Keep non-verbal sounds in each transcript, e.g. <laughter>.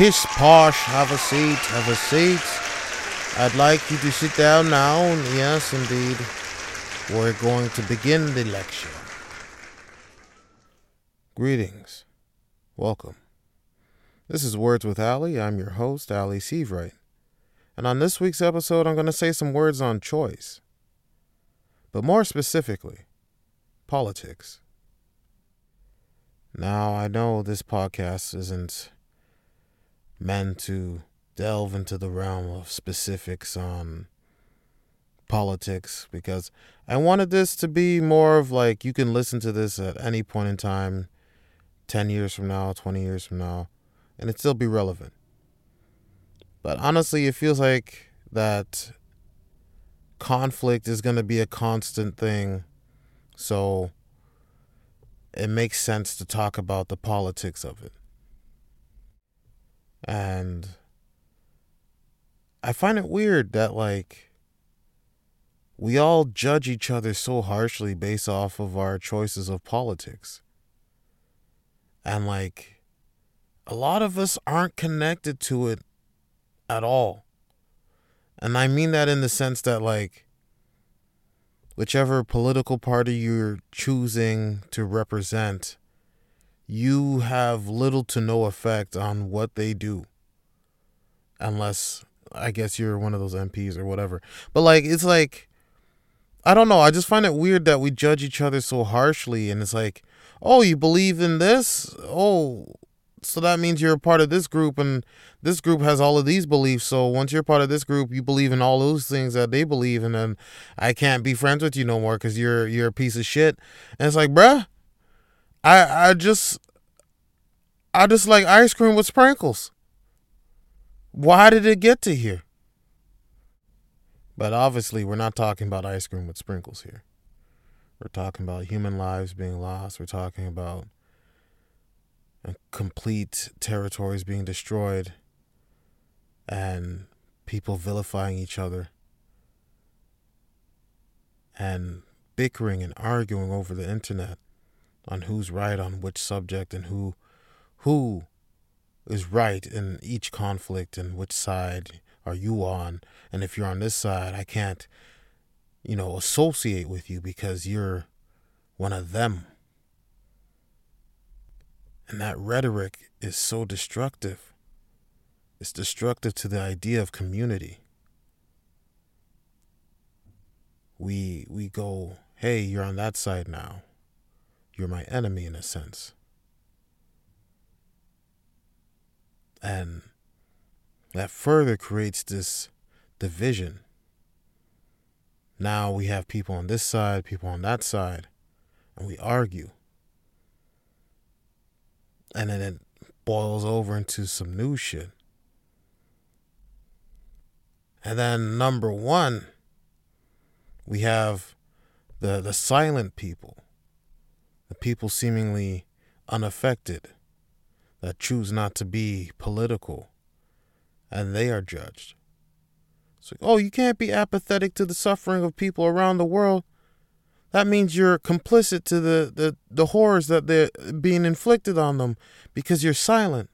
Piss posh, have a seat, have a seat. I'd like you to sit down now. Yes, indeed. We're going to begin the lecture. Greetings. Welcome. This is Words with Ali. I'm your host, Ali Seavright. And on this week's episode, I'm going to say some words on choice. But more specifically, politics. Now, I know this podcast isn't meant to delve into the realm of specifics on politics because I wanted this to be more of like you can listen to this at any point in time 10 years from now, 20 years from now, and it still be relevant. But honestly, it feels like that conflict is going to be a constant thing. So it makes sense to talk about the politics of it. And I find it weird that, like, we all judge each other so harshly based off of our choices of politics. And, like, a lot of us aren't connected to it at all. And I mean that in the sense that, like, whichever political party you're choosing to represent, you have little to no effect on what they do. Unless, I guess, you're one of those MPs or whatever. But, like, it's like, I don't know. I just find it weird that we judge each other so harshly. And it's like, oh, you believe in this? Oh, so that means you're a part of this group and this group has all of these beliefs so once you're part of this group you believe in all those things that they believe and then i can't be friends with you no more because you're you're a piece of shit and it's like bruh i i just i just like ice cream with sprinkles. Why did it get to here? But obviously we're not talking about ice cream with sprinkles here. We're talking about human lives being lost. We're talking about complete territories being destroyed and people vilifying each other and bickering and arguing over the internet on who's right on which subject and who who is right in each conflict and which side are you on and if you're on this side I can't you know associate with you because you're one of them and that rhetoric is so destructive. It's destructive to the idea of community. We we go, "Hey, you're on that side now. You're my enemy in a sense." And that further creates this division. Now we have people on this side, people on that side, and we argue and then it boils over into some new shit. And then number one, we have the the silent people, the people seemingly unaffected, that choose not to be political, and they are judged. So, oh, you can't be apathetic to the suffering of people around the world that means you're complicit to the, the, the horrors that they're being inflicted on them because you're silent.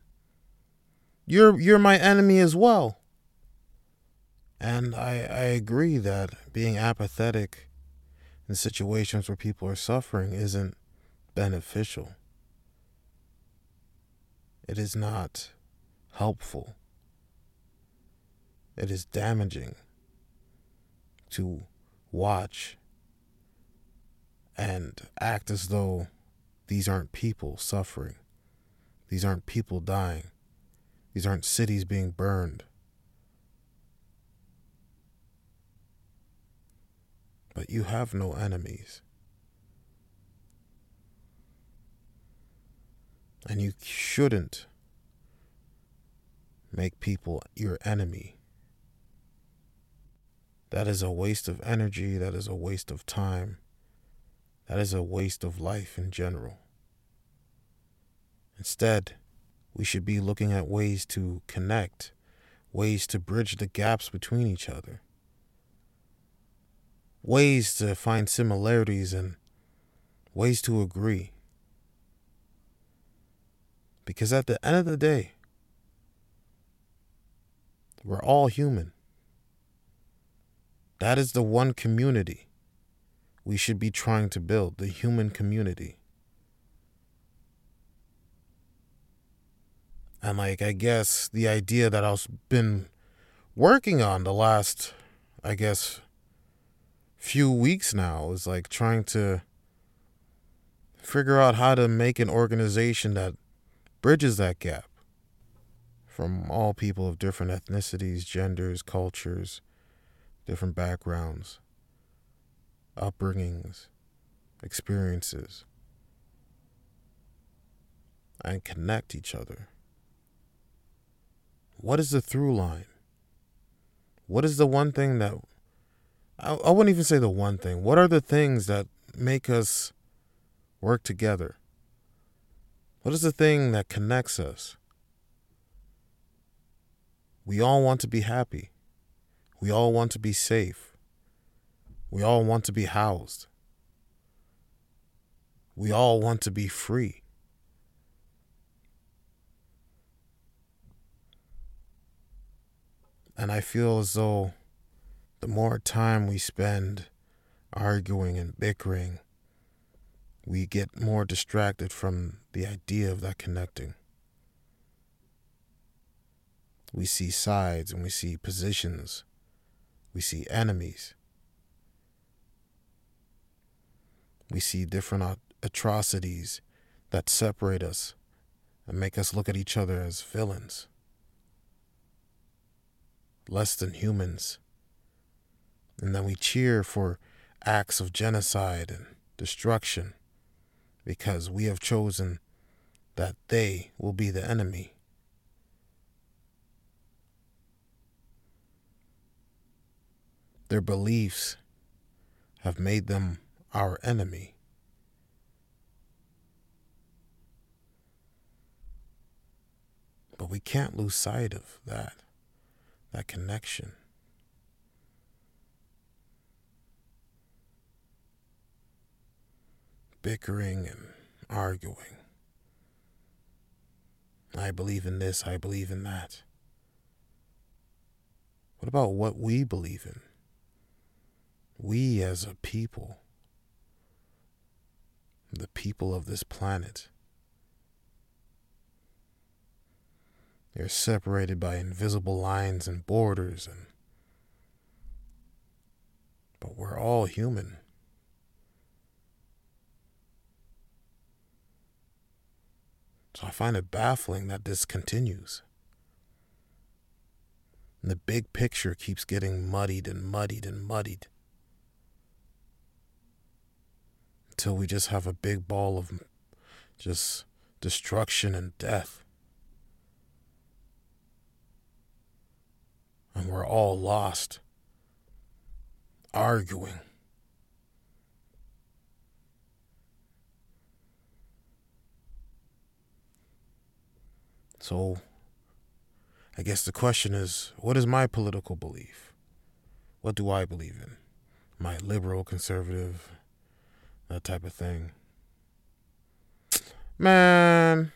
You're you're my enemy as well. And I, I agree that being apathetic in situations where people are suffering isn't beneficial. It is not helpful. It is damaging to watch and act as though these aren't people suffering. These aren't people dying. These aren't cities being burned. But you have no enemies. And you shouldn't make people your enemy. That is a waste of energy. That is a waste of time. That is a waste of life in general. Instead, we should be looking at ways to connect, ways to bridge the gaps between each other, ways to find similarities and ways to agree. Because at the end of the day, We're all human. That is the one community we should be trying to build the human community. And, like, I guess the idea that I've been working on the last, I guess, few weeks now is like trying to figure out how to make an organization that bridges that gap from all people of different ethnicities, genders, cultures, different backgrounds, upbringings, experiences, and connect each other. What is the through line? What is the one thing that I, I wouldn't even say the one thing. What are the things that make us work together? What is the thing that connects us? We all want to be happy. We all want to be safe. We all want to be housed. We all want to be free. And I feel as though the more time we spend arguing and bickering, we get more distracted from the idea of that connecting. We see sides and we see positions. We see enemies. We see different atrocities that separate us and make us look at each other as villains, less than humans. And then we cheer for acts of genocide and destruction because we have chosen that they will be the enemy. Their beliefs have made them our enemy. But we can't lose sight of that, that connection. Bickering and arguing. I believe in this, I believe in that. What about what we believe in? We as a people, the people of this planet, they're separated by invisible lines and borders and but we're all human. So I find it baffling that this continues. And the big picture keeps getting muddied and muddied and muddied. Until we just have a big ball of just destruction and death. And we're all lost, arguing So I guess the question is what is my political belief? What do I believe in? I liberal, conservative, that type of thing? Man,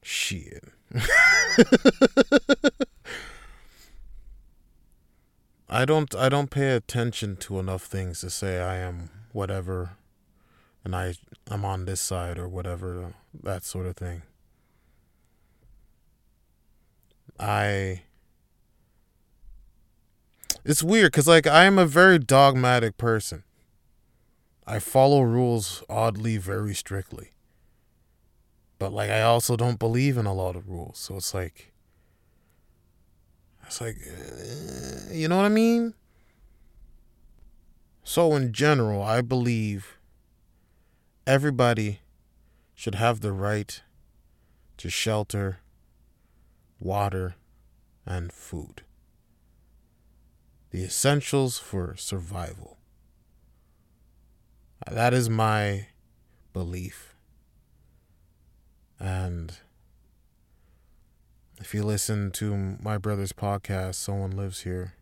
shit. <laughs> I don't I don't pay attention to enough things to say I am whatever and I I'm on this side or whatever that sort of thing. I it's weird because like I am a very dogmatic person. I follow rules oddly very strictly. But like I also don't believe in a lot of rules. So it's like it's like uh, you know what I mean? So in general, I believe everybody should have the right to shelter water, and food. The essentials for survival. That is my belief. And if you listen to my brother's podcast, Someone Lives Here,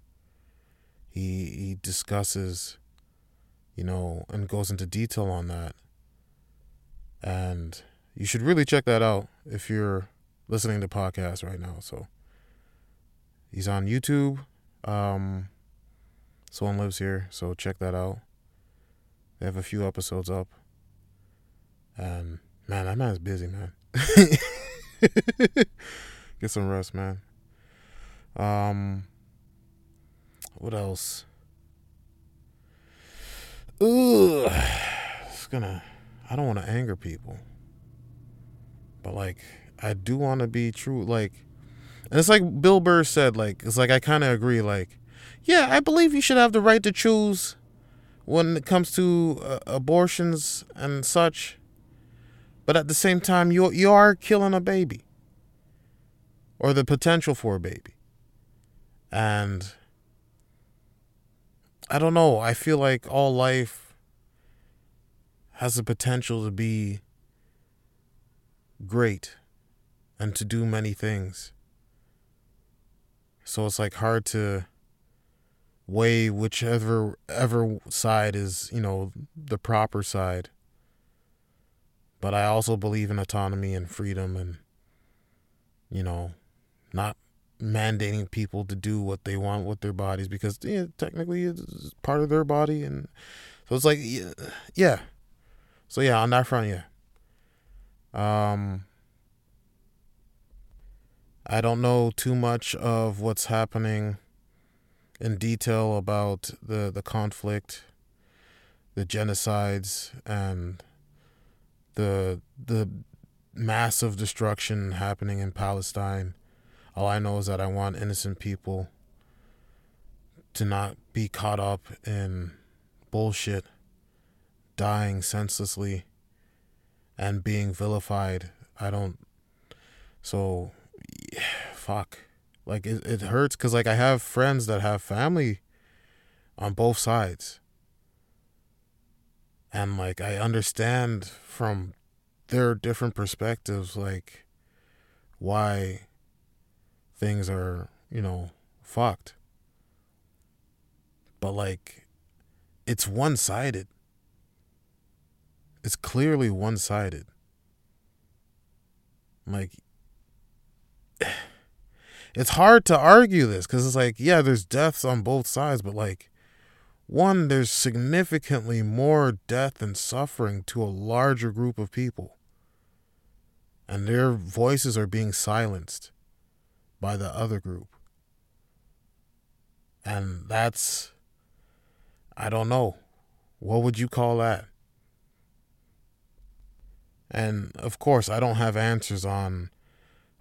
he, he discusses, you know, and goes into detail on that. And you should really check that out if you're listening to podcasts right now. So He's on YouTube. Um, someone lives here, so check that out. They have a few episodes up. And man, that man's busy, man. <laughs> Get some rest, man. Um, what else? Ugh, it's gonna. I don't want to anger people, but like, I do want to be true. Like, and it's like Bill Burr said. Like, it's like I kind of agree. Like, yeah, I believe you should have the right to choose when it comes to uh, abortions and such. But at the same time, you you are killing a baby, or the potential for a baby, and I don't know. I feel like all life has the potential to be great and to do many things. So it's like hard to weigh whichever ever side is, you know, the proper side. But I also believe in autonomy and freedom and you know, not mandating people to do what they want with their bodies because yeah, technically it's part of their body and so it's like yeah, yeah. So yeah, on that front, yeah. Um I don't know too much of what's happening in detail about the the conflict, the genocides and the the massive destruction happening in Palestine all I know is that I want innocent people to not be caught up in bullshit, dying senselessly, and being vilified. I don't. So, <sighs> fuck. Like, it, it hurts because, like, I have friends that have family on both sides. And, like, I understand from their different perspectives, like, why things are, you know, fucked. But like it's one-sided. It's clearly one-sided. Like it's hard to argue this cuz it's like yeah, there's deaths on both sides, but like one there's significantly more death and suffering to a larger group of people. And their voices are being silenced by the other group. And that's, I don't know. What would you call that? And of course, I don't have answers on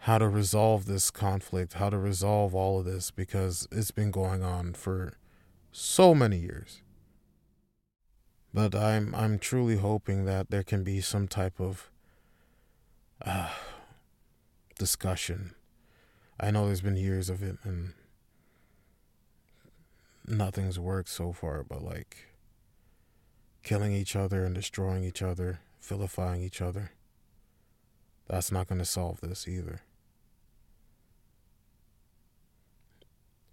how to resolve this conflict, how to resolve all of this, because it's been going on for so many years. But I'm I'm truly hoping that there can be some type of uh, discussion I know there's been years of it and nothing's worked so far, but like killing each other and destroying each other, vilifying each other, that's not going to solve this either.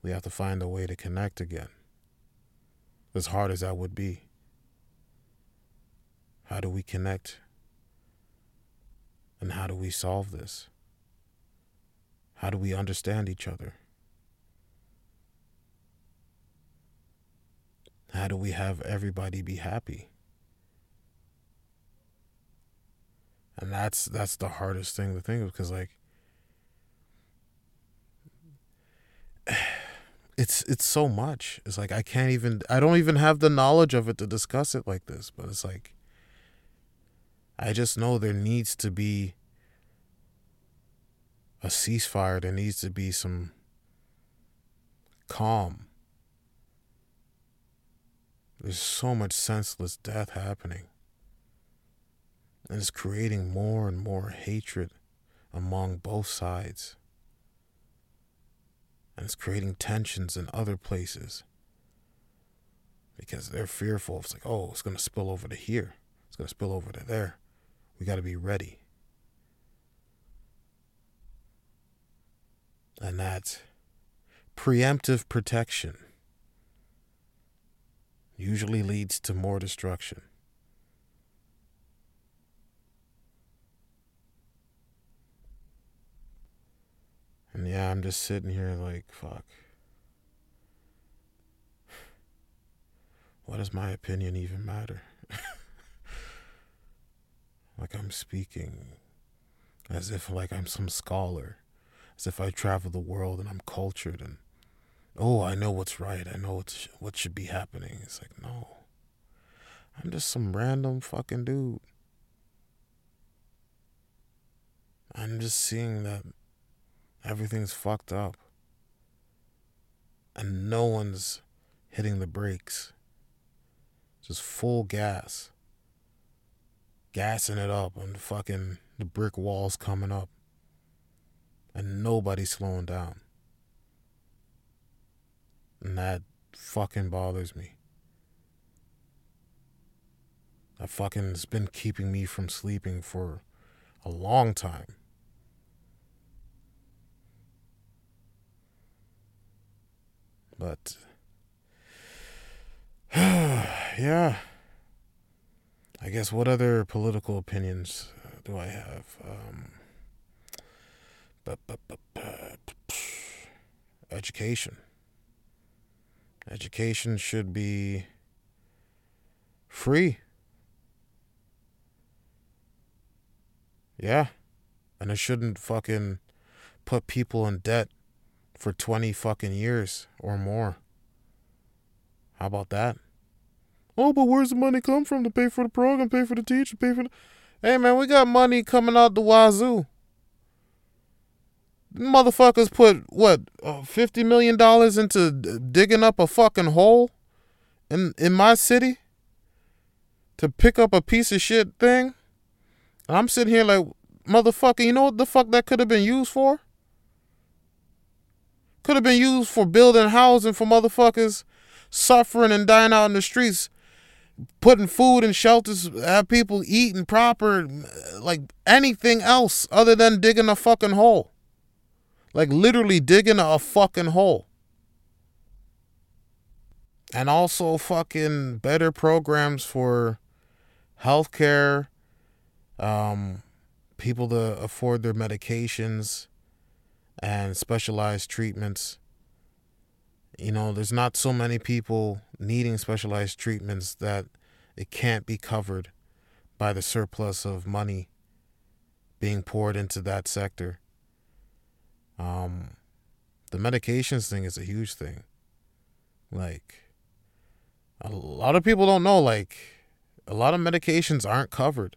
We have to find a way to connect again. As hard as that would be. How do we connect? And how do we solve this? How do we understand each other? How do we have everybody be happy? And that's that's the hardest thing to think of because like it's it's so much. It's like I can't even I don't even have the knowledge of it to discuss it like this, but it's like I just know there needs to be a ceasefire. There needs to be some calm. There's so much senseless death happening. And it's creating more and more hatred among both sides. And it's creating tensions in other places. Because they're fearful. It's like, oh, it's going to spill over to here. It's going to spill over to there. We got to be ready. and that preemptive protection usually leads to more destruction. And yeah, I'm just sitting here like, fuck. What does my opinion even matter? <laughs> like I'm speaking as if like I'm some scholar, as if I travel the world and I'm cultured and oh, I know what's right. I know what's what should be happening. It's like, no. I'm just some random fucking dude. I'm just seeing that everything's fucked up. And no one's hitting the brakes. Just full gas. Gassing it up and fucking the brick walls coming up. And nobody's slowing down. And that fucking bothers me. That fucking has been keeping me from sleeping for a long time. But <sighs> yeah. I guess what other political opinions do I have? Um, <sighs> education. Education should be free. Yeah. And it shouldn't fucking put people in debt for 20 fucking years or more. How about that? Oh, but where's the money come from to pay for the program, pay for the teacher, pay for the. Hey, man, we got money coming out the wazoo. Motherfuckers put, what, uh, $50 million into digging up a fucking hole in, in my city to pick up a piece of shit thing? I'm sitting here like, motherfucker, you know what the fuck that could have been used for? Could have been used for building housing for motherfuckers suffering and dying out in the streets, putting food in shelters, have people eating proper, like anything else other than digging a fucking hole. Like literally digging a fucking hole. And also fucking better programs for healthcare, um, people to afford their medications and specialized treatments. You know, there's not so many people needing specialized treatments that it can't be covered by the surplus of money being poured into that sector. Um, the medications thing is a huge thing. Like, a lot of people don't know, like, a lot of medications aren't covered.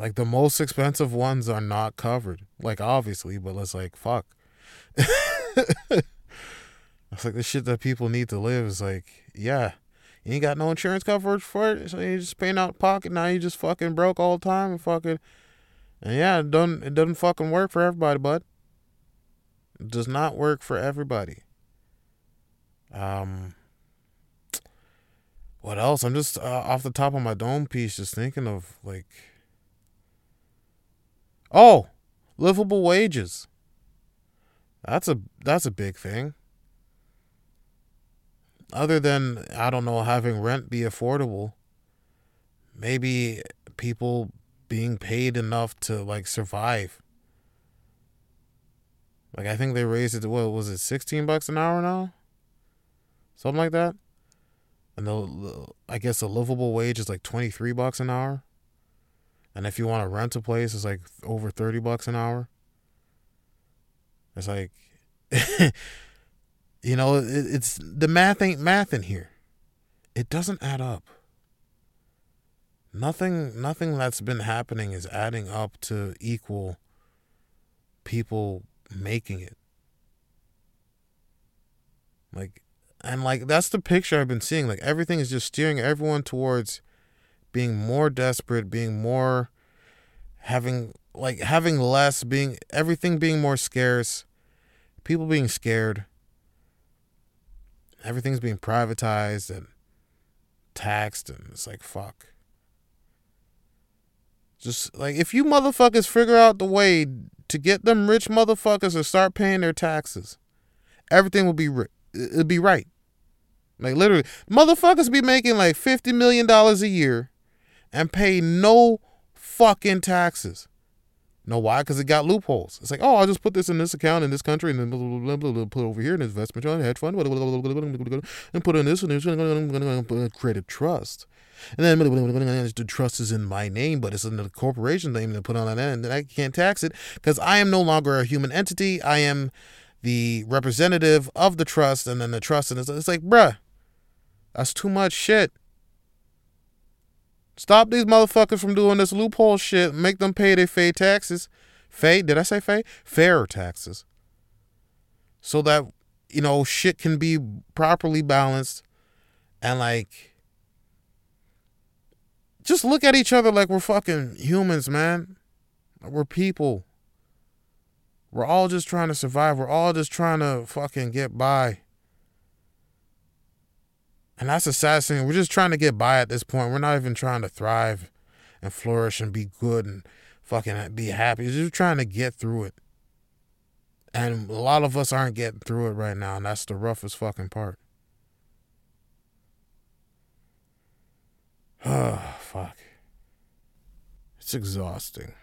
Like the most expensive ones are not covered. Like obviously, but it's like fuck. <laughs> it's like the shit that people need to live is like, yeah, you ain't got no insurance coverage for it, so you just paying out pocket. Now you just fucking broke all the time and fucking, and yeah, it doesn't it doesn't fucking work for everybody, bud. It does not work for everybody. Um, what else? I'm just uh, off the top of my dome piece, just thinking of like Oh, livable wages. That's a that's a big thing. Other than I don't know having rent be affordable, maybe people being paid enough to like survive. Like I think they raised it to what was it, sixteen bucks an hour now? Something like that. And the I guess a livable wage is like twenty three bucks an hour. And if you want to rent a place, it's like over 30 bucks an hour. It's like, <laughs> you know, it, it's the math ain't math in here. It doesn't add up. Nothing, nothing that's been happening is adding up to equal people making it. Like, and like that's the picture I've been seeing. Like everything is just steering everyone towards being more desperate, being more having like having less, being everything being more scarce, people being scared, everything's being privatized and taxed, and it's like fuck. Just like if you motherfuckers figure out the way to get them rich motherfuckers to start paying their taxes, everything will be it'll be right. Like literally, motherfuckers be making like fifty million dollars a year and pay no fucking taxes. know why? Because it got loopholes. It's like, oh, I'll just put this in this account in this country and then blah, blah, blah, put it over here in investment fund, hedge fund, and put in this and this, create a trust. And then the trust is in my name, but it's in the corporation name to put on that end, and I can't tax it because I am no longer a human entity. I am the representative of the trust, and then the trust, and it's, it's like, bruh, that's too much shit. Stop these motherfuckers from doing this loophole shit. Make them pay their fair taxes. Fair, did I say fair? Fair taxes. So that, you know, shit can be properly balanced and like just look at each other like we're fucking humans, man. We're people. We're all just trying to survive. We're all just trying to fucking get by. And that's the sad thing. We're just trying to get by at this point. We're not even trying to thrive and flourish and be good and fucking be happy. We're just trying to get through it. And a lot of us aren't getting through it right now, and that's the roughest fucking part. Oh, <sighs> fuck. It's exhausting.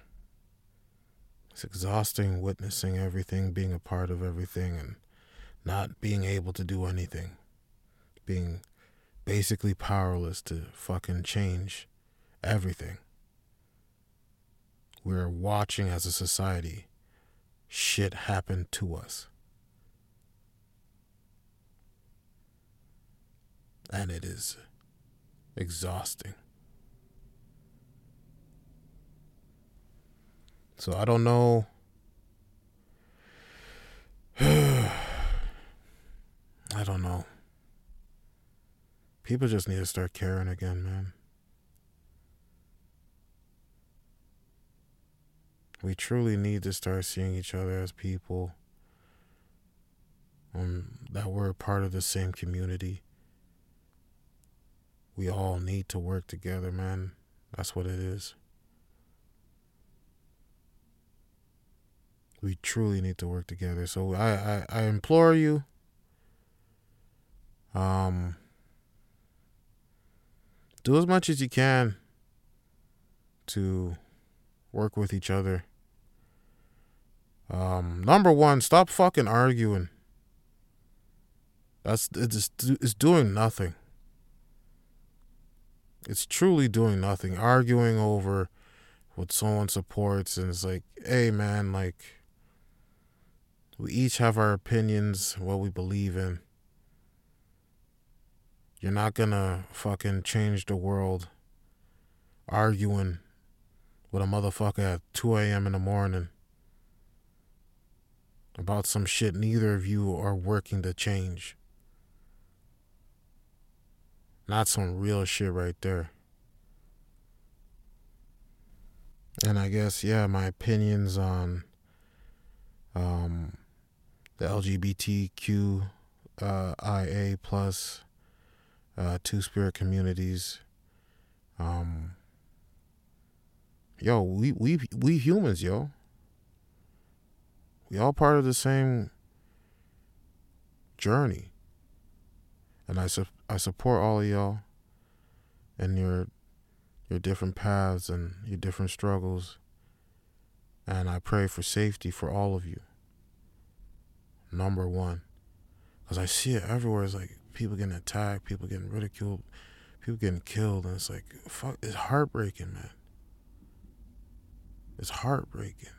It's exhausting witnessing everything, being a part of everything, and not being able to do anything. Being basically powerless to fucking change everything. We're watching as a society shit happen to us. And it is exhausting. So I don't know. <sighs> I don't know. People just need to start caring again, man. We truly need to start seeing each other as people. Um, that we're part of the same community. We all need to work together, man. That's what it is. We truly need to work together. So I, I, I implore you. Um do as much as you can to work with each other. Um, number one, stop fucking arguing. That's it's it's doing nothing. It's truly doing nothing. Arguing over what someone supports, and it's like, hey man, like we each have our opinions, what we believe in. You're not gonna fucking change the world arguing with a motherfucker at 2 a.m. in the morning about some shit neither of you are working to change. Not some real shit right there. And I guess, yeah, my opinions on um, the LGBTQIA uh, plus uh, Two Spirit communities. Um, yo, we we we humans, yo. We all part of the same journey, and I su- I support all of y'all and your your different paths and your different struggles, and I pray for safety for all of you. Number one, because I see it everywhere. It's like people getting attacked, people getting ridiculed, people getting killed, and it's like fuck, it's heartbreaking, man. It's heartbreaking.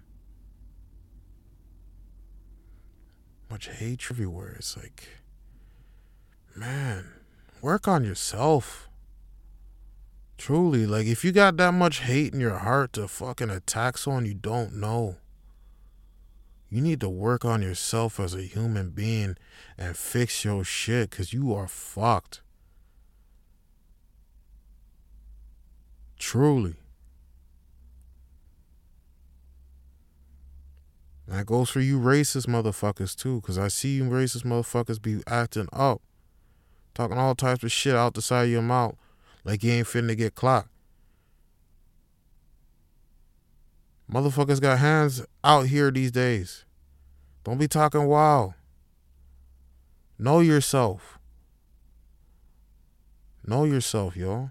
Much hate everywhere. It's like, man, work on yourself. Truly, like if you got that much hate in your heart to fucking attack someone you don't know you need to work on yourself as a human being and fix your shit because you are fucked. Truly. that goes for you racist motherfuckers too, because I see you racist motherfuckers be acting up. Talking all types of shit out the side of your mouth like you ain't finna get clocked. Motherfuckers got hands out here these days. Don't be talking wild. Know yourself. Know yourself, yo.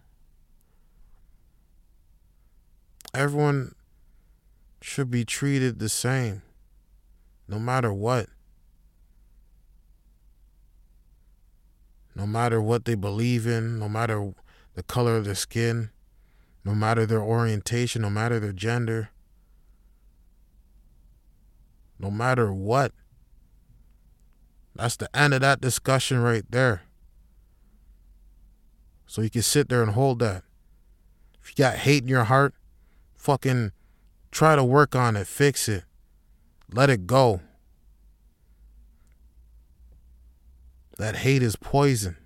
Everyone should be treated the same, no matter what. No matter what they believe in, no matter the color of their skin, no matter their orientation, no matter their gender, no matter what. That's the end of that discussion right there. So you can sit there and hold that. If you got hate in your heart, fucking try to work on it, fix it, let it go. That hate is poison.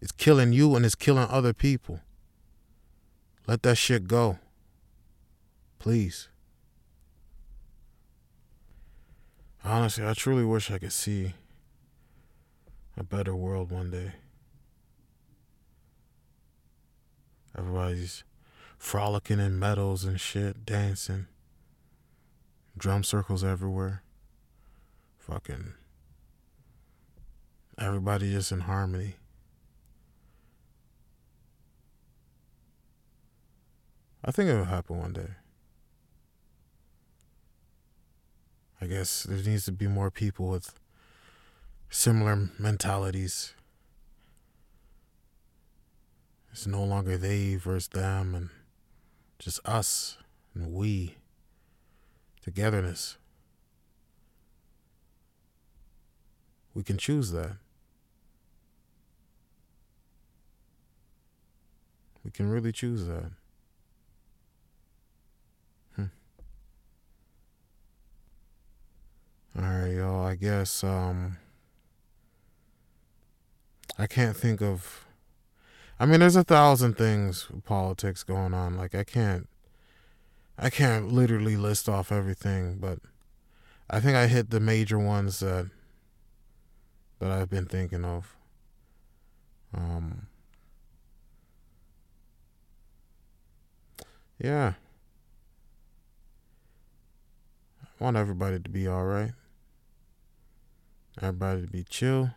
It's killing you and it's killing other people. Let that shit go. Please. Honestly, I truly wish I could see a better world one day. Everybody's frolicking in meadows and shit, dancing. Drum circles everywhere. Fucking. Everybody just in harmony. I think it'll happen one day. I guess there needs to be more people with similar mentalities. It's no longer they versus them and just us and we. Togetherness. We can choose that. We can really choose that. All right, y'all. I guess um I can't think of I mean there's a thousand things politics going on. Like I can't I can't literally list off everything, but I think I hit the major ones that that I've been thinking of. Um Yeah. I want everybody to be all right. Everybody be chill.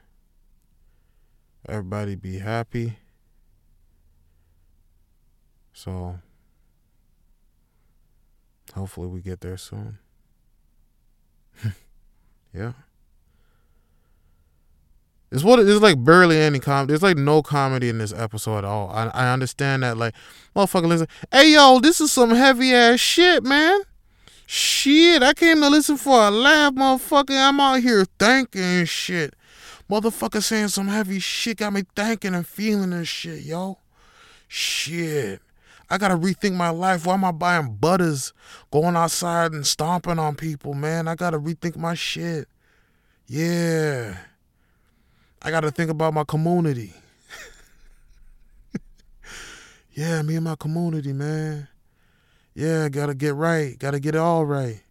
Everybody be happy. So hopefully we get there soon. <laughs> yeah. It's what it's like barely any comedy. There's like no comedy in this episode at all. I I understand that like motherfucker listen. Hey yo, this is some heavy ass shit, man. Shit, I came to listen for a laugh, motherfucker. I'm out here thinking shit. Motherfucker saying some heavy shit got me thinking and feeling and shit, yo. Shit. I gotta rethink my life. Why am I buying butters, going outside and stomping on people, man? I gotta rethink my shit. Yeah. I gotta think about my community. <laughs> yeah, me and my community, man. Yeah, gotta get right. Gotta get it all right.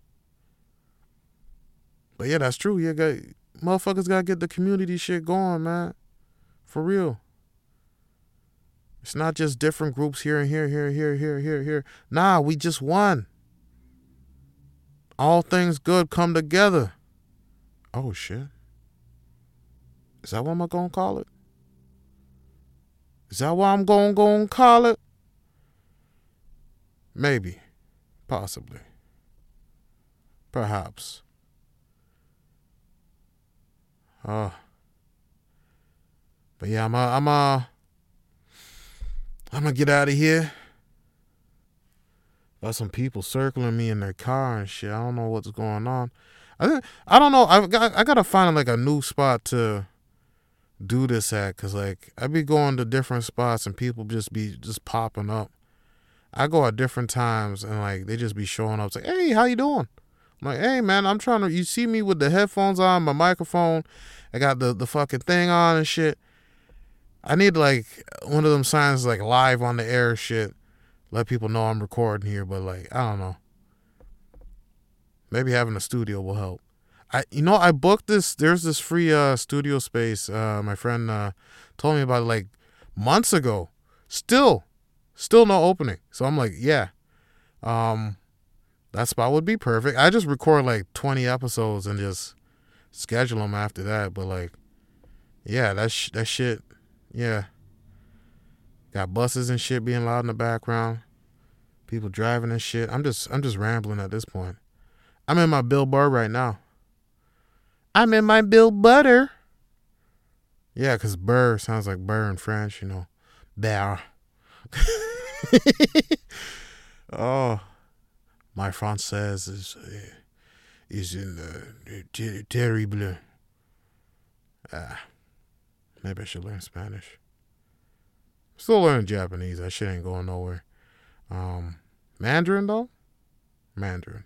But yeah, that's true. Yeah, got motherfuckers gotta get the community shit going, man. For real. It's not just different groups here and here, here, here, here, here, here. Nah, we just one. All things good come together. Oh shit. Is that what I'm gonna call it? Is that what I'm gonna go and call it? Maybe. Possibly. Perhaps. Uh, but yeah, I'm uh, I'm uh I'm gonna get out of here. Got some people circling me in their car and shit. I don't know what's going on. I I don't know. I got I gotta find like a new spot to do this at, cause like I be going to different spots and people just be just popping up. I go at different times and like they just be showing up. It's like, hey, how you doing? I'm like, hey man, I'm trying to. You see me with the headphones on, my microphone. I got the the fucking thing on and shit. I need like one of them signs like live on the air shit. Let people know I'm recording here, but like I don't know. Maybe having a studio will help. I you know I booked this. There's this free uh studio space. Uh, my friend uh told me about it like months ago. Still Still no opening. So I'm like, yeah. Um that spot would be perfect. I just record like 20 episodes and just schedule them after that, but like yeah, that sh- that shit yeah. Got buses and shit being loud in the background. People driving and shit. I'm just I'm just rambling at this point. I'm in my Bill Burr right now. I'm in my Bill Butter. Yeah, because Burr sounds like beurre in French, you know. Bear. <laughs> <laughs> oh, my français is uh, is in the ter- terrible. Ah, maybe I should learn Spanish. Still learning Japanese. That shit ain't going nowhere. Um, Mandarin though, Mandarin.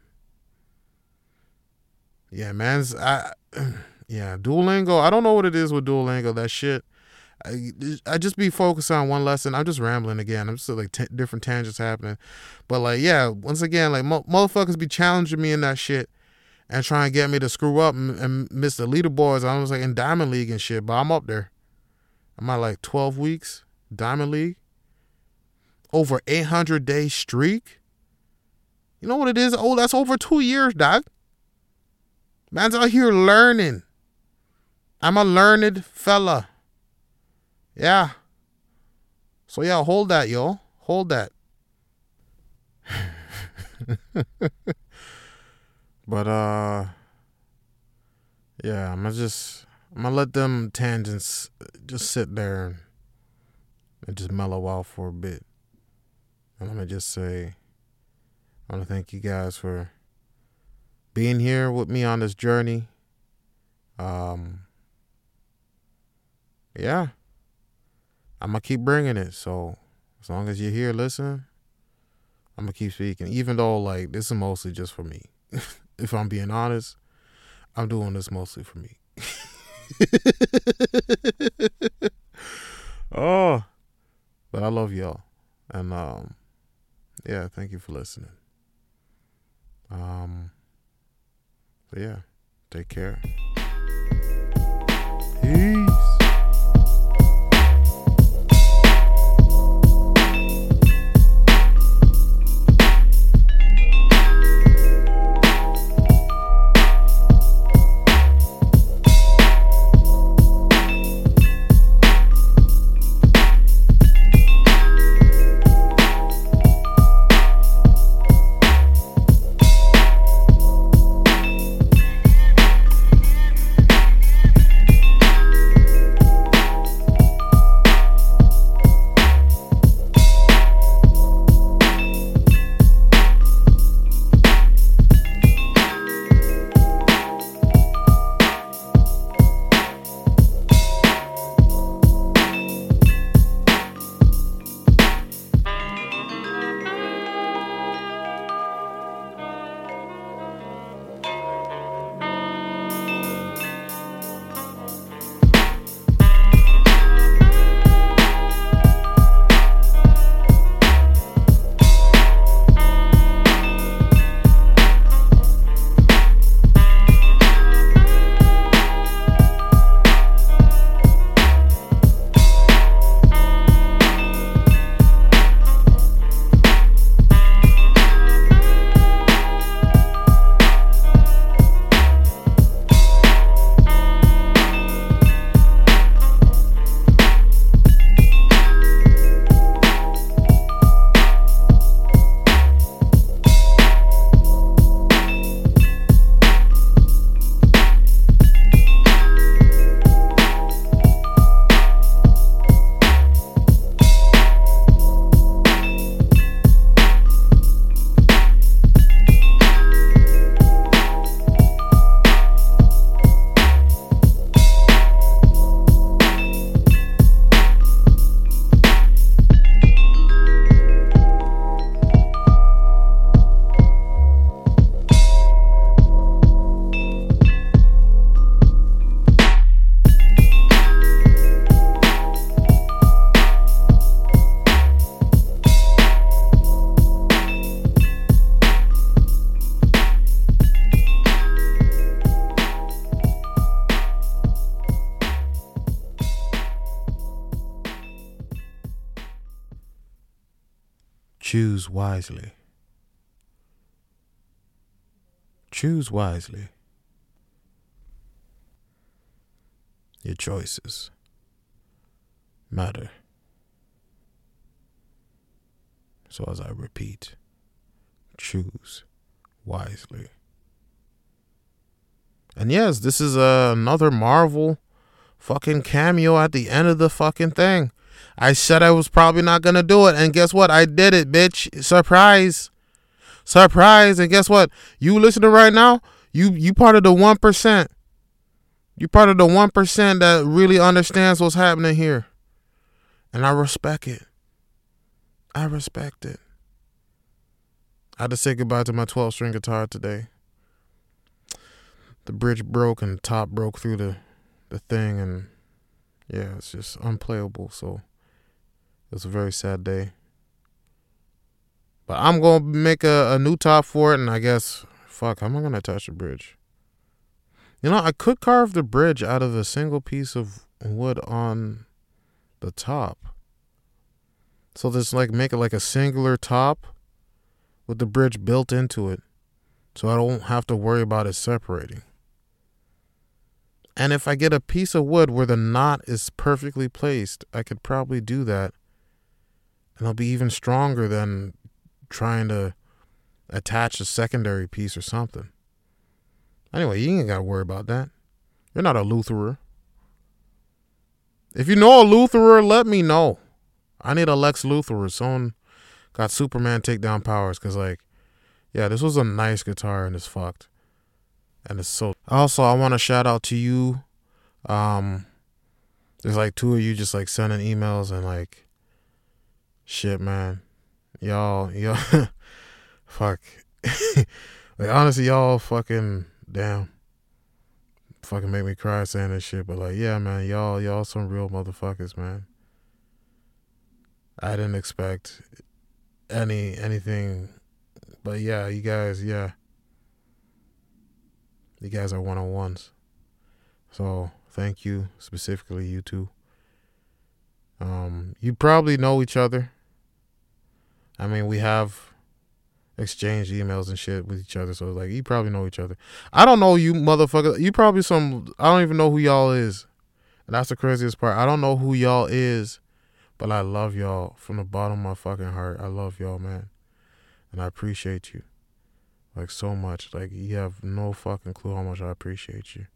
Yeah, man's I. <clears throat> Yeah, Duolingo. I don't know what it is with Duolingo. That shit. I, I just be focused on one lesson. I'm just rambling again. I'm just like t- different tangents happening, but like yeah, once again, like mo- motherfuckers be challenging me in that shit and trying to get me to screw up and, and miss the leaderboards. I was like in Diamond League and shit, but I'm up there. I'm at like 12 weeks Diamond League, over 800 day streak. You know what it is? Oh, that's over two years, dog. Man's out here learning. I'm a learned fella. Yeah. So yeah, hold that, yo. Hold that. <laughs> but uh yeah, I'm gonna just I'm gonna let them tangents just sit there and, and just mellow out for a bit. And I'm gonna just say I wanna thank you guys for being here with me on this journey. Um yeah. I'm gonna keep bringing it. So as long as you're here listen. I'm gonna keep speaking. Even though like this is mostly just for me. <laughs> if I'm being honest, I'm doing this mostly for me. <laughs> oh, but I love y'all, and um, yeah, thank you for listening. Um, yeah, take care. Choose wisely. Choose wisely. Your choices matter. So, as I repeat, choose wisely. And yes, this is uh, another Marvel fucking cameo at the end of the fucking thing. I said I was probably not gonna do it, and guess what? I did it, bitch. Surprise. Surprise. And guess what? You listening right now, you you part of the one percent. You part of the one percent that really understands what's happening here. And I respect it. I respect it. I had to say goodbye to my 12 string guitar today. The bridge broke and the top broke through the, the thing, and yeah, it's just unplayable. So it was a very sad day. But I'm to make a, a new top for it, and I guess, fuck, how am I to attach the bridge? You know, I could carve the bridge out of a single piece of wood on the top. So just like make it like a singular top with the bridge built into it. So I don't have to worry about it separating. And if I get a piece of wood where the knot is perfectly placed, I could probably do that. And they'll be even stronger than trying to attach a secondary piece or something. Anyway, you ain't got to worry about that. You're not a Lutherer. If you know a Lutherer, let me know. I need a Lex Luthor. Someone got Superman takedown powers because, like, yeah, this was a nice guitar and it's fucked. And it's so. Also, I want to shout out to you. Um, there's like two of you just like sending emails and like, shit, man, y'all, y'all, <laughs> fuck. <laughs> like honestly, y'all fucking damn. Fucking make me cry saying this shit, but like, yeah, man, y'all, y'all some real motherfuckers, man. I didn't expect any anything, but yeah, you guys, yeah, you guys are one on ones. So thank you specifically, you two. Um, you probably know each other. I mean, we have exchanged emails and shit with each other, so like you probably know each other. I don't know you, motherfucker. You probably some. I don't even know who y'all is, and that's the craziest part. I don't know who y'all is but I love y'all from the bottom of my fucking heart. I love y'all, man. And I appreciate you. Like so much. Like you have no fucking clue how much I appreciate you.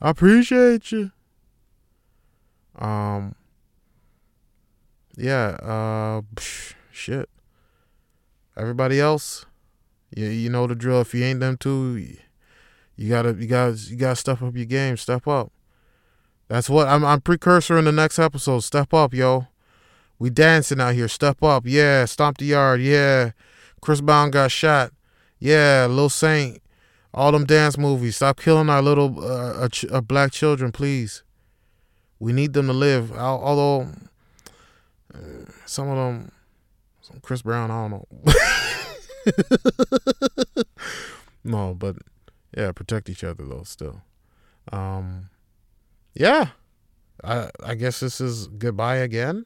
I appreciate you. Um Yeah, uh psh, shit. Everybody else, you you know the drill. If you ain't them two, you gotta you gotta you gotta step up your game. Step up. That's what I'm. I'm precursor in the next episode. Step up, yo. We dancing out here. Step up, yeah. Stomp the yard, yeah. Chris Brown got shot, yeah. Lil Saint, all them dance movies. Stop killing our little uh, uh, black children, please. We need them to live. Although uh, some of them, some Chris Brown, I don't know. <laughs> no, but yeah, protect each other though. Still. Um, yeah, I I guess this is goodbye again.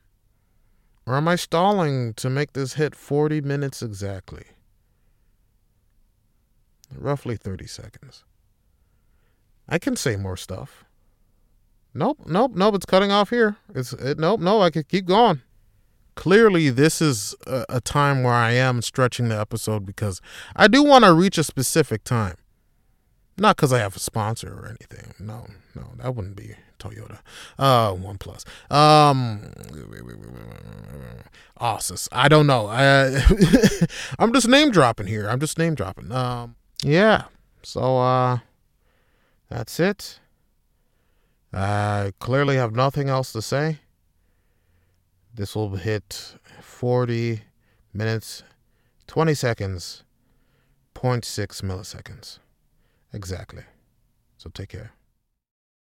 Or am I stalling to make this hit 40 minutes exactly? Roughly 30 seconds. I can say more stuff. Nope, nope, nope, it's cutting off here. It's it, nope, no, I could keep going. Clearly, this is a, a time where I am stretching the episode because I do want to reach a specific time. Not because I have a sponsor or anything. No, no, that wouldn't be Toyota. Uh, OnePlus. Um, Asus. I don't know. I, <laughs> I'm just name dropping here. I'm just name dropping. Um, yeah. So, uh, that's it. I clearly have nothing else to say. This will hit 40 minutes, 20 seconds, 0.6 milliseconds. Exactly. So take care.